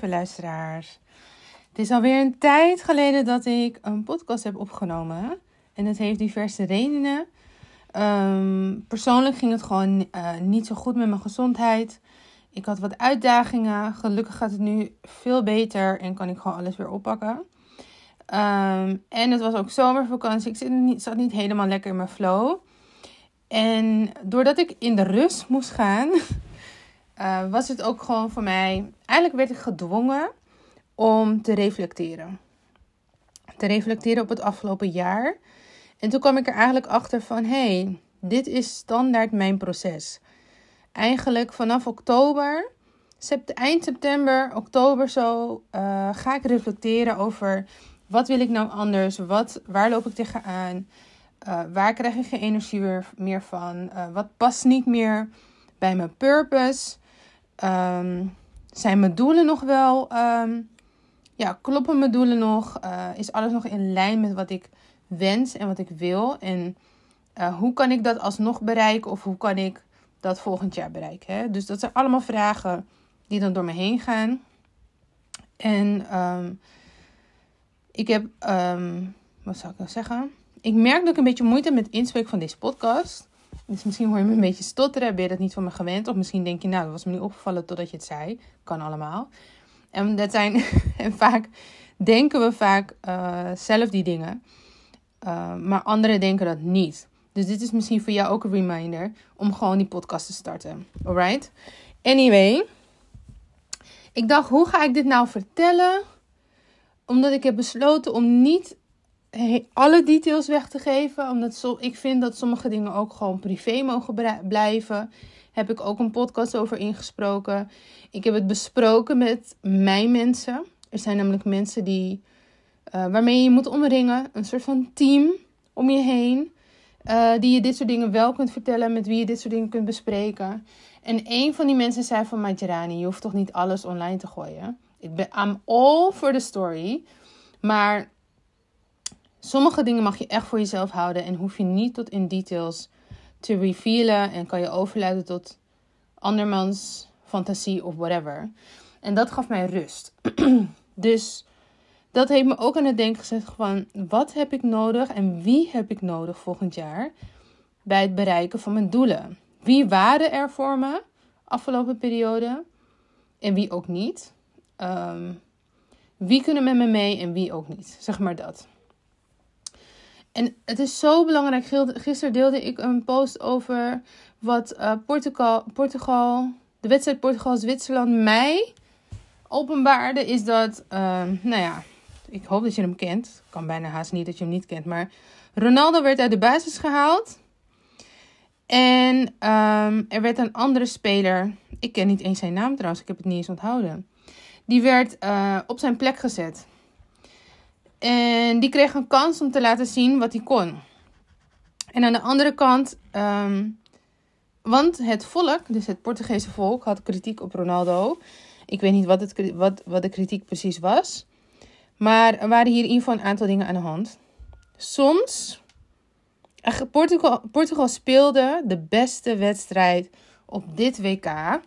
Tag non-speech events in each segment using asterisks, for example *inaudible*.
lieve luisteraars. Het is alweer een tijd geleden dat ik een podcast heb opgenomen. En dat heeft diverse redenen. Ehm, persoonlijk ging het gewoon uh, niet zo goed met mijn gezondheid. Ik had wat uitdagingen. Gelukkig gaat het nu veel beter en kan ik gewoon alles weer oppakken. Um, en het was ook zomervakantie. Ik niet, zat niet helemaal lekker in mijn flow. En doordat ik in de rust moest gaan, *laughs* uh, was het ook gewoon voor mij. Eigenlijk werd ik gedwongen om te reflecteren. Te reflecteren op het afgelopen jaar. En toen kwam ik er eigenlijk achter van: hé, hey, dit is standaard mijn proces. Eigenlijk vanaf oktober, eind september, oktober zo, uh, ga ik reflecteren over wat wil ik nou anders? Wat, waar loop ik tegenaan? Uh, waar krijg ik geen energie meer, van? Wat past niet meer bij mijn purpose? Um, zijn mijn doelen nog wel? Um, ja, kloppen mijn doelen nog? Uh, is alles nog in lijn met wat ik wens en wat ik wil? En hoe kan ik dat alsnog bereiken? Of hoe kan ik dat volgend jaar bereiken? Hè? Dus dat zijn allemaal vragen die dan door me heen gaan. En um, ik heb, wat zou ik nou zeggen? Ik merk dat ik een beetje moeite heb met inspreken van deze podcast. Dus misschien hoor je me een beetje stotteren. Ben je dat niet van me gewend? Of misschien denk je, nou, dat was me niet opgevallen totdat je het zei. Kan allemaal. En dat zijn, *laughs* en vaak denken we vaak uh, zelf die dingen. Uh, maar anderen denken dat niet. Dus dit is misschien voor jou ook een reminder om gewoon die podcast te starten. Alright? Anyway. Ik dacht, hoe ga ik dit nou vertellen? Omdat ik heb besloten om niet alle details weg te geven. Omdat ik vind dat sommige dingen ook gewoon privé mogen blijven. Heb ik ook een podcast over ingesproken. Ik heb het besproken met mijn mensen. Er zijn namelijk mensen die, uh, waarmee je moet omringen. Een soort van team om je heen. Uh, die je dit soort dingen wel kunt vertellen. Met wie je dit soort dingen kunt bespreken. En een van die mensen zei van Majerani, je hoeft toch niet alles online te gooien. Ik ben I'm all for the story. Maar Sommige dingen mag je echt voor jezelf houden en hoef je niet tot in details te revealen en kan je overleiden tot andermans fantasie of whatever. En dat gaf mij rust. *clears throat* dus dat heeft me ook aan het denken gezet van wat heb ik nodig en wie heb ik nodig volgend jaar bij het bereiken van mijn doelen. Wie waren er voor me afgelopen periode en wie ook niet. Um, wie kunnen met me mee en wie ook niet. Zeg maar dat. En het is zo belangrijk. Gisteren deelde ik een post over wat uh, Portugal, Portugal, de wedstrijd Portugal-Zwitserland mij openbaarde. Is dat, uh, nou ja, ik hoop dat je hem kent. Kan bijna haast niet dat je hem niet kent. Maar Ronaldo werd uit de basis gehaald. En um, er werd een andere speler. Ik ken niet eens zijn naam trouwens. Ik heb het niet eens onthouden. Die werd uh, op zijn plek gezet. En die kreeg een kans om te laten zien wat hij kon. En aan de andere kant, um, want het volk, dus het Portugese volk, had kritiek op Ronaldo. Ik weet niet wat, het, wat, wat de kritiek precies was. Maar er waren hier in ieder geval een aantal dingen aan de hand. Soms, Portugal, Portugal speelde de beste wedstrijd op dit WK.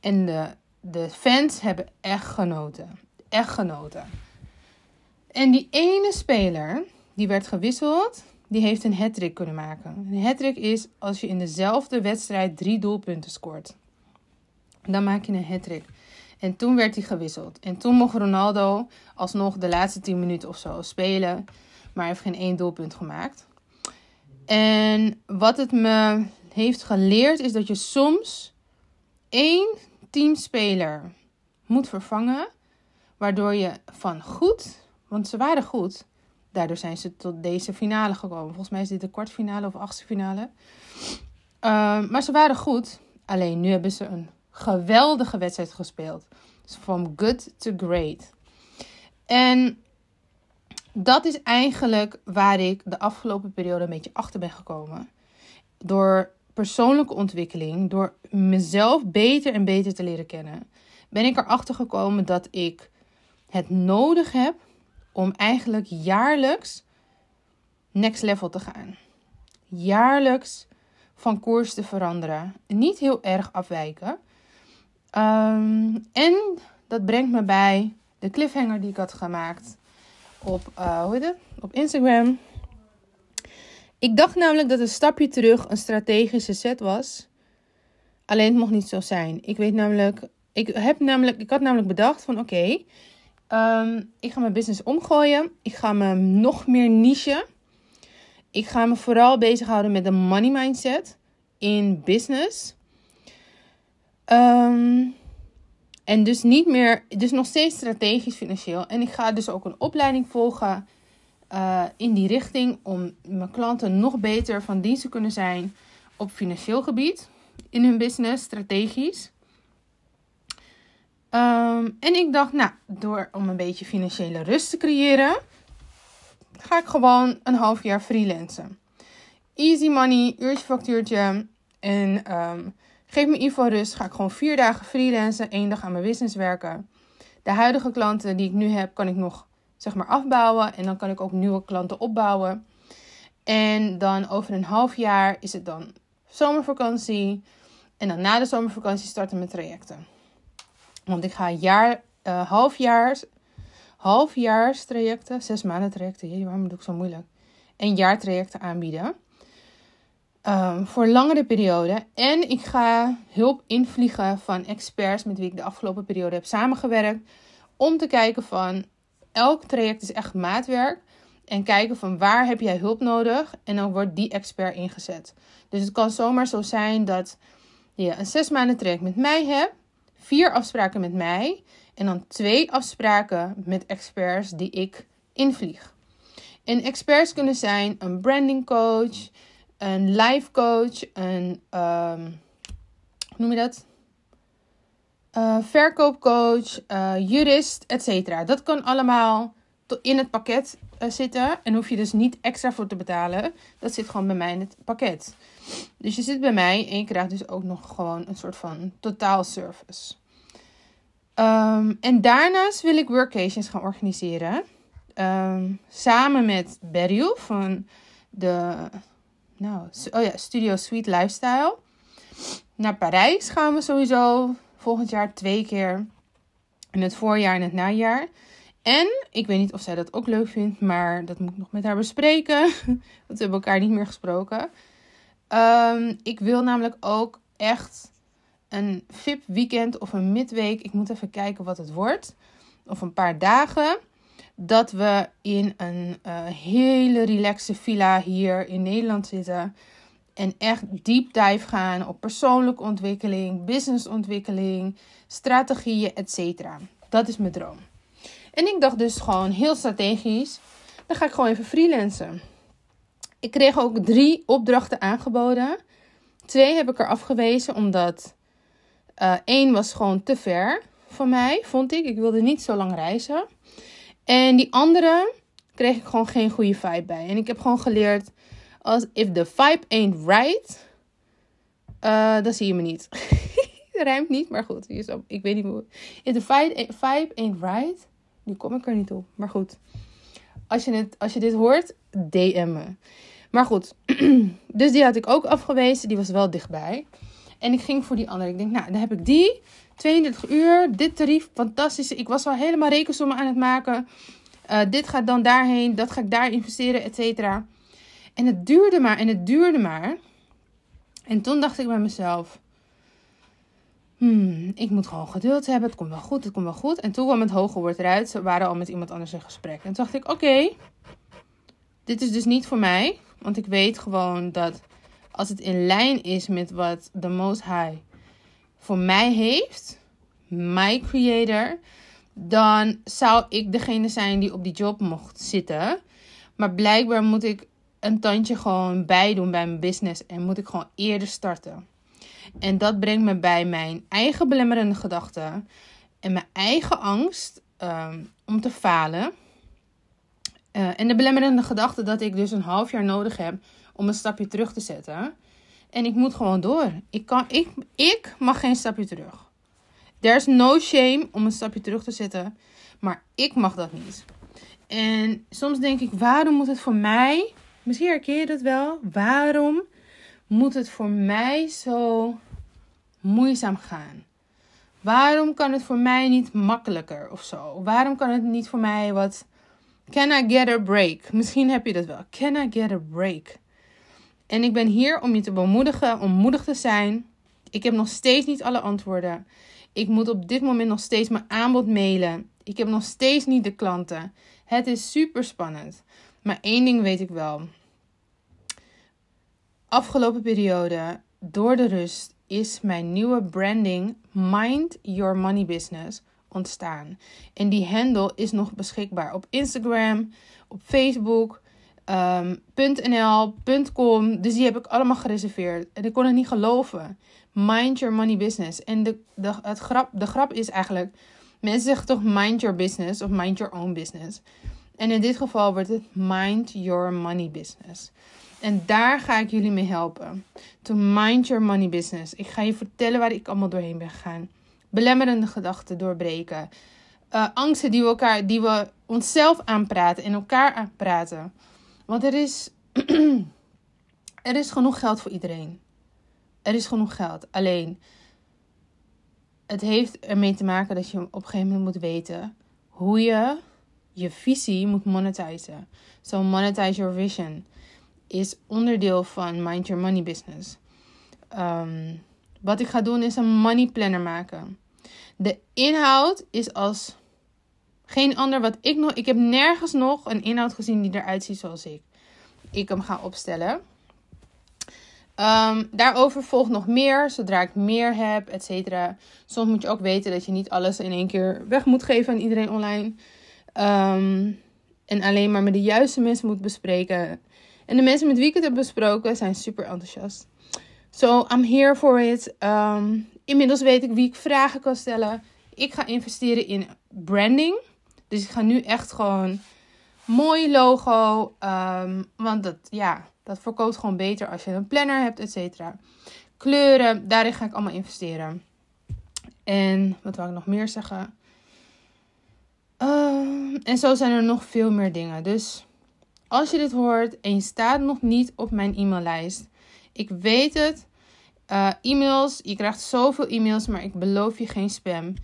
En de, de fans hebben echt genoten. Echt genoten. En die ene speler die werd gewisseld, die heeft een hat kunnen maken. Een hat is als je in dezelfde wedstrijd drie doelpunten scoort. Dan maak je een hat En toen werd hij gewisseld. En toen mocht Ronaldo alsnog de laatste 10 minuten of zo spelen. Maar heeft geen één doelpunt gemaakt. En wat het me heeft geleerd is dat je soms één teamspeler moet vervangen. Waardoor je van goed want ze waren goed. Daardoor zijn ze tot deze finale gekomen. Volgens mij is dit de kwartfinale of achtste finale. Uh, maar ze waren goed. Alleen nu hebben ze een geweldige wedstrijd gespeeld. from good to great. En dat is eigenlijk waar ik de afgelopen periode een beetje achter ben gekomen. Door persoonlijke ontwikkeling, door mezelf beter en beter te leren kennen, ben ik erachter gekomen dat ik het nodig heb om eigenlijk jaarlijks next level te gaan. Jaarlijks van koers te veranderen. Niet heel erg afwijken. Um, en dat brengt me bij de cliffhanger die ik had gemaakt op, uh, hoe heet het? op Instagram. Ik dacht namelijk dat een stapje terug een strategische set was. Alleen het mocht niet zo zijn. Ik weet namelijk, ik, heb namelijk, ik had namelijk bedacht van oké, ehm, ik ga mijn business omgooien. Ik ga me nog meer nichen. Ik ga me vooral bezighouden met de money mindset in business. Um, en dus niet meer, dus nog steeds strategisch financieel. En ik ga dus ook een opleiding volgen uh, in die richting om mijn klanten nog beter van dienst te kunnen zijn op financieel gebied in hun business, strategisch. Um, en ik dacht, nou, door om een beetje financiële rust te creëren, ga ik gewoon een half jaar freelancen. Easy money, uurtje factuurtje. En um, geef me info rust. Ga ik gewoon vier dagen freelancen, één dag aan mijn business werken. De huidige klanten die ik nu heb, kan ik nog zeg maar afbouwen. En dan kan ik ook nieuwe klanten opbouwen. En dan over een half jaar is het dan zomervakantie. En dan na de zomervakantie starten mijn trajecten. Want ik ga jaar, uh, halfjaars, trajecten, zes maanden trajecten. Jee, waarom doe ik zo moeilijk? En jaartrajecten aanbieden. Um, voor langere periode. En ik ga hulp invliegen van experts met wie ik de afgelopen periode heb samengewerkt. Om te kijken van elk traject is echt maatwerk. En kijken van waar heb jij hulp nodig. En dan wordt die expert ingezet. Dus het kan zomaar zo zijn dat je een zes maanden traject met mij hebt. Vier afspraken met mij. En dan twee afspraken met experts die ik invlieg. En experts kunnen zijn een branding coach, een life coach, een um, hoe noem je dat? Uh, verkoopcoach, uh, jurist, etc. Dat kan allemaal in het pakket zitten. En hoef je dus niet extra voor te betalen. Dat zit gewoon bij mij in het pakket. Dus je zit bij mij en je krijgt dus ook nog gewoon een soort van totaalservice. Um, en daarnaast wil ik workations gaan organiseren. Um, samen met Beryl van de nou, oh ja, Studio Sweet Lifestyle. Naar Parijs gaan we sowieso volgend jaar twee keer. In het voorjaar en het najaar. En ik weet niet of zij dat ook leuk vindt, maar dat moet ik nog met haar bespreken. *laughs* Want we hebben elkaar niet meer gesproken. Um, ik wil namelijk ook echt een VIP weekend of een midweek. Ik moet even kijken wat het wordt. Of een paar dagen dat we in een uh, hele relaxe villa hier in Nederland zitten. En echt deep dive gaan op persoonlijke ontwikkeling, businessontwikkeling, strategieën, etc. Dat is mijn droom. En ik dacht dus gewoon heel strategisch, dan ga ik gewoon even freelancen. Ik kreeg ook drie opdrachten aangeboden. Twee heb ik er afgewezen omdat uh, één was gewoon te ver voor mij, vond ik. Ik wilde niet zo lang reizen. En die andere kreeg ik gewoon geen goede vibe bij. En ik heb gewoon geleerd, als if the vibe ain't right, uh, dan zie je me niet. *laughs* rijmt niet, maar goed. Ik weet niet hoe. If the vibe ain't right, nu kom ik er niet op. Maar goed. Als je, het, als je dit hoort, DM me. Maar goed. *clears throat* dus die had ik ook afgewezen. Die was wel dichtbij. En ik ging voor die andere. Ik denk, nou, dan heb ik die. 32 uur, dit tarief, fantastisch. Ik was al helemaal rekensommen aan het maken. Uh, dit gaat dan daarheen, dat ga ik daar investeren, et cetera. En het duurde maar en het duurde maar. En toen dacht ik bij mezelf... Hmm, ik moet gewoon geduld hebben. Het komt wel goed, het komt wel goed. En toen kwam het hoge woord eruit. Ze waren al met iemand anders in gesprek. En toen dacht ik, oké, dit is dus niet voor mij. Want ik weet gewoon dat als het in lijn is met wat de Most High voor mij heeft, my creator, dan zou ik degene zijn die op die job mocht zitten. Maar blijkbaar moet ik een tandje gewoon bijdoen bij mijn business en moet ik gewoon eerder starten. En dat brengt me bij mijn eigen belemmerende gedachten en mijn eigen angst ehm, om te falen. Uh, en de belemmerende gedachte dat ik dus een half jaar nodig heb om een stapje terug te zetten. En ik moet gewoon door. Ik, kan, ik, ik mag geen stapje terug. There's no shame om een stapje terug te zetten. Maar ik mag dat niet. En soms denk ik, waarom moet het voor mij... Misschien herken je dat wel. Waarom moet het voor mij zo moeizaam gaan? Waarom kan het voor mij niet makkelijker of zo? Waarom kan het niet voor mij wat. Can I get a break? Misschien heb je dat wel. Can I get a break? En ik ben hier om je te bemoedigen, om moedig te zijn. Ik heb nog steeds niet alle antwoorden. Ik moet op dit moment nog steeds mijn aanbod mailen. Ik heb nog steeds niet de klanten. Het is super spannend. Maar één ding weet ik wel. Afgelopen periode, door de rust, is mijn nieuwe branding Mind Your Money Business ontstaan. En die handle is nog beschikbaar op Instagram, op Facebook, um, .nl, .com. Dus die heb ik allemaal gereserveerd. En ik kon het niet geloven. Mind Your Money Business. En de, de, het grap, de grap is eigenlijk... Mensen zeggen toch mind your business of mind your own business. En in dit geval wordt het mind your money business. En daar ga ik jullie mee helpen. To mind your money business. Ik ga je vertellen waar ik allemaal doorheen ben gegaan. Belemmerende gedachten doorbreken. Uh, angsten die we, elkaar, die we onszelf aanpraten en elkaar aanpraten. Want er is, *clears throat* er is genoeg geld voor iedereen. Er is genoeg geld. Alleen, het heeft ermee te maken dat je op een gegeven moment moet weten hoe je je visie moet monetizen. So monetize your vision is onderdeel van Mind Your Money Business. Ehm, wat ik ga doen is een money planner maken. De inhoud is als geen ander wat ik nog. Ik heb nergens nog een inhoud gezien die eruit ziet zoals ik. Ik hem ga opstellen. Um, daarover volgt nog meer, zodra ik meer heb, et cetera. Soms moet je ook weten dat je niet alles in één keer weg moet geven aan iedereen online. Ehm, en alleen maar met de juiste mensen moet bespreken. En de mensen met wie ik het heb besproken zijn super enthousiast. So, I'm here for it. Um, inmiddels weet ik wie ik vragen kan stellen. Ik ga investeren in branding. Dus ik ga nu echt gewoon mooi logo. Um, want dat, ja, dat verkoopt gewoon beter als je een planner hebt, et cetera. Kleuren, daarin ga ik allemaal investeren. En wat wil ik nog meer zeggen? Uh, en zo zijn er nog veel meer dingen. Dus als je dit hoort en je staat nog niet op mijn e-maillijst, ik weet het. Uh, e-mails, je krijgt zoveel e-mails, maar ik beloof je geen spam.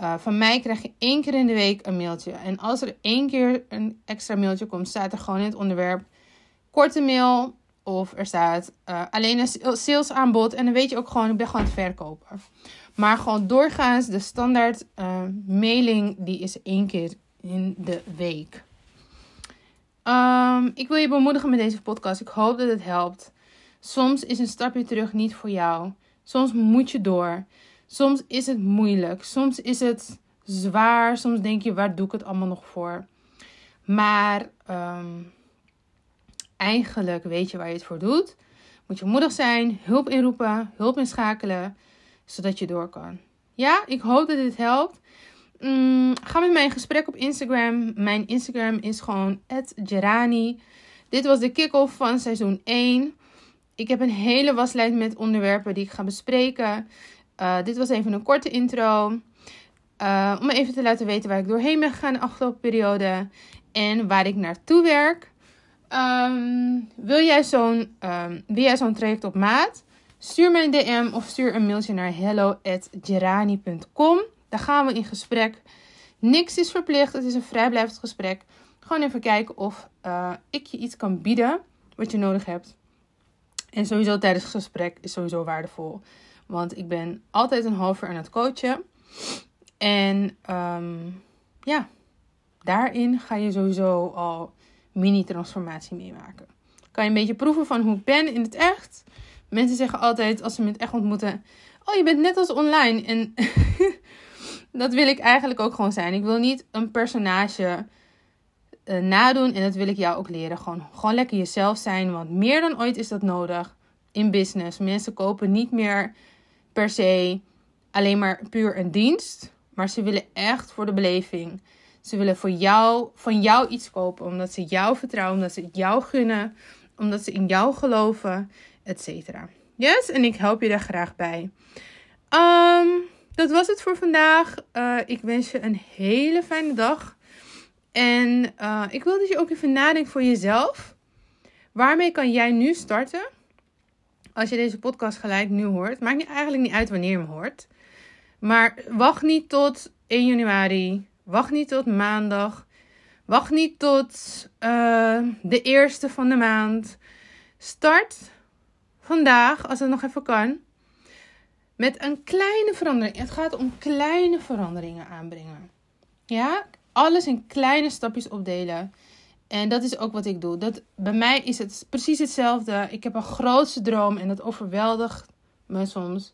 Uh, van mij krijg je één keer in de week een mailtje. En als er één keer een extra mailtje komt, staat er gewoon in het onderwerp korte mail. Of er staat uh, alleen een salesaanbod. En dan weet je ook gewoon, ik ben gewoon het verkopen. Maar gewoon doorgaans, de standaard mailing, die is één keer in de week. Um, ik wil je bemoedigen met deze podcast. Ik hoop dat het helpt. Soms is een stapje terug niet voor jou. Soms moet je door. Soms is het moeilijk. Soms is het zwaar. Soms denk je, waar doe ik het allemaal nog voor? Maar um, eigenlijk weet je waar je het voor doet. Moet je moedig zijn, hulp inroepen, hulp inschakelen, zodat je door kan. Ja, ik hoop dat dit helpt. Mm, ga met mij in gesprek op Instagram. Mijn Instagram is gewoon @gerani. Dit was de kick-off van seizoen 1. Ik heb een hele waslijst met onderwerpen die ik ga bespreken. Uh, dit was even een korte intro. Uh, om even te laten weten waar ik doorheen ben gegaan de afgelopen periode. En waar ik naartoe werk. Um, wil jij zo'n um, zo'n traject op maat? Stuur mij een DM of stuur een mailtje naar hello.gerani.com. Daar gaan we in gesprek. Niks is verplicht. Het is een vrijblijvend gesprek. Gewoon even kijken of uh, ik je iets kan bieden wat je nodig hebt. En sowieso tijdens het gesprek is sowieso waardevol. Want ik ben altijd een half uur aan het coachen. En um, ja, daarin ga je sowieso al mini-transformatie meemaken. Kan je een beetje proeven van hoe ik ben in het echt. Mensen zeggen altijd als ze me in het echt ontmoeten: Oh, je bent net als online. En *laughs* dat wil ik eigenlijk ook gewoon zijn. Ik wil niet een personage uh, nadoen. En dat wil ik jou ook leren. Gewoon, gewoon lekker jezelf zijn. Want meer dan ooit is dat nodig in business. Mensen kopen niet meer per se alleen maar puur een dienst. Maar ze willen echt voor de beleving. Ze willen voor jou, van jou iets kopen. Omdat ze jou vertrouwen. Omdat ze jou gunnen. Omdat ze in jou geloven. Etc. Yes? En ik help je daar graag bij. Um, dat was het voor vandaag. Uh, ik wens je een hele fijne dag. En uh, ik wil dat je ook even nadenkt voor jezelf. Waarmee kan jij nu starten? Als je deze podcast gelijk nu hoort. Maakt niet, eigenlijk niet uit wanneer je hem hoort. Maar wacht niet tot 1 januari. Wacht niet tot maandag. Wacht niet tot uh, de eerste van de maand. Start vandaag, als het nog even kan, met een kleine verandering. Het gaat om kleine veranderingen aanbrengen. Ja, alles in kleine stapjes opdelen. En dat is ook wat ik doe. Dat, bij mij is het precies hetzelfde. Ik heb een grootste droom en dat overweldigt me soms.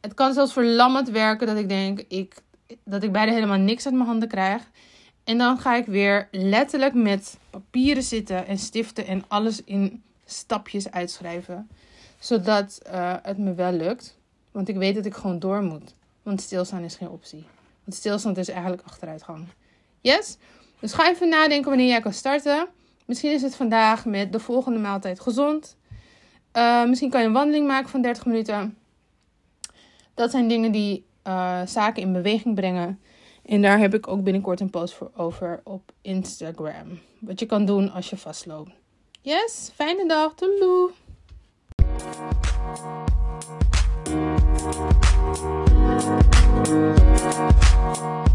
Het kan zelfs verlammend werken dat ik denk ik, dat ik bijna helemaal niks uit mijn handen krijg. En dan ga ik weer letterlijk met papieren zitten en stiften en alles in stapjes uitschrijven. Zodat uh, het me wel lukt. Want ik weet dat ik gewoon door moet. Want stilstaan is geen optie. Want stilstand is eigenlijk achteruitgang. Yes? Dus ga even nadenken wanneer jij kan starten. Misschien is het vandaag met de volgende maaltijd gezond. Uh, misschien kan je een wandeling maken van 30 minuten. Dat zijn dingen die uh, zaken in beweging brengen. En daar heb ik ook binnenkort een post voor over op Instagram. Wat je kan doen als je vastloopt. Yes, fijne dag. Doei. Thank you.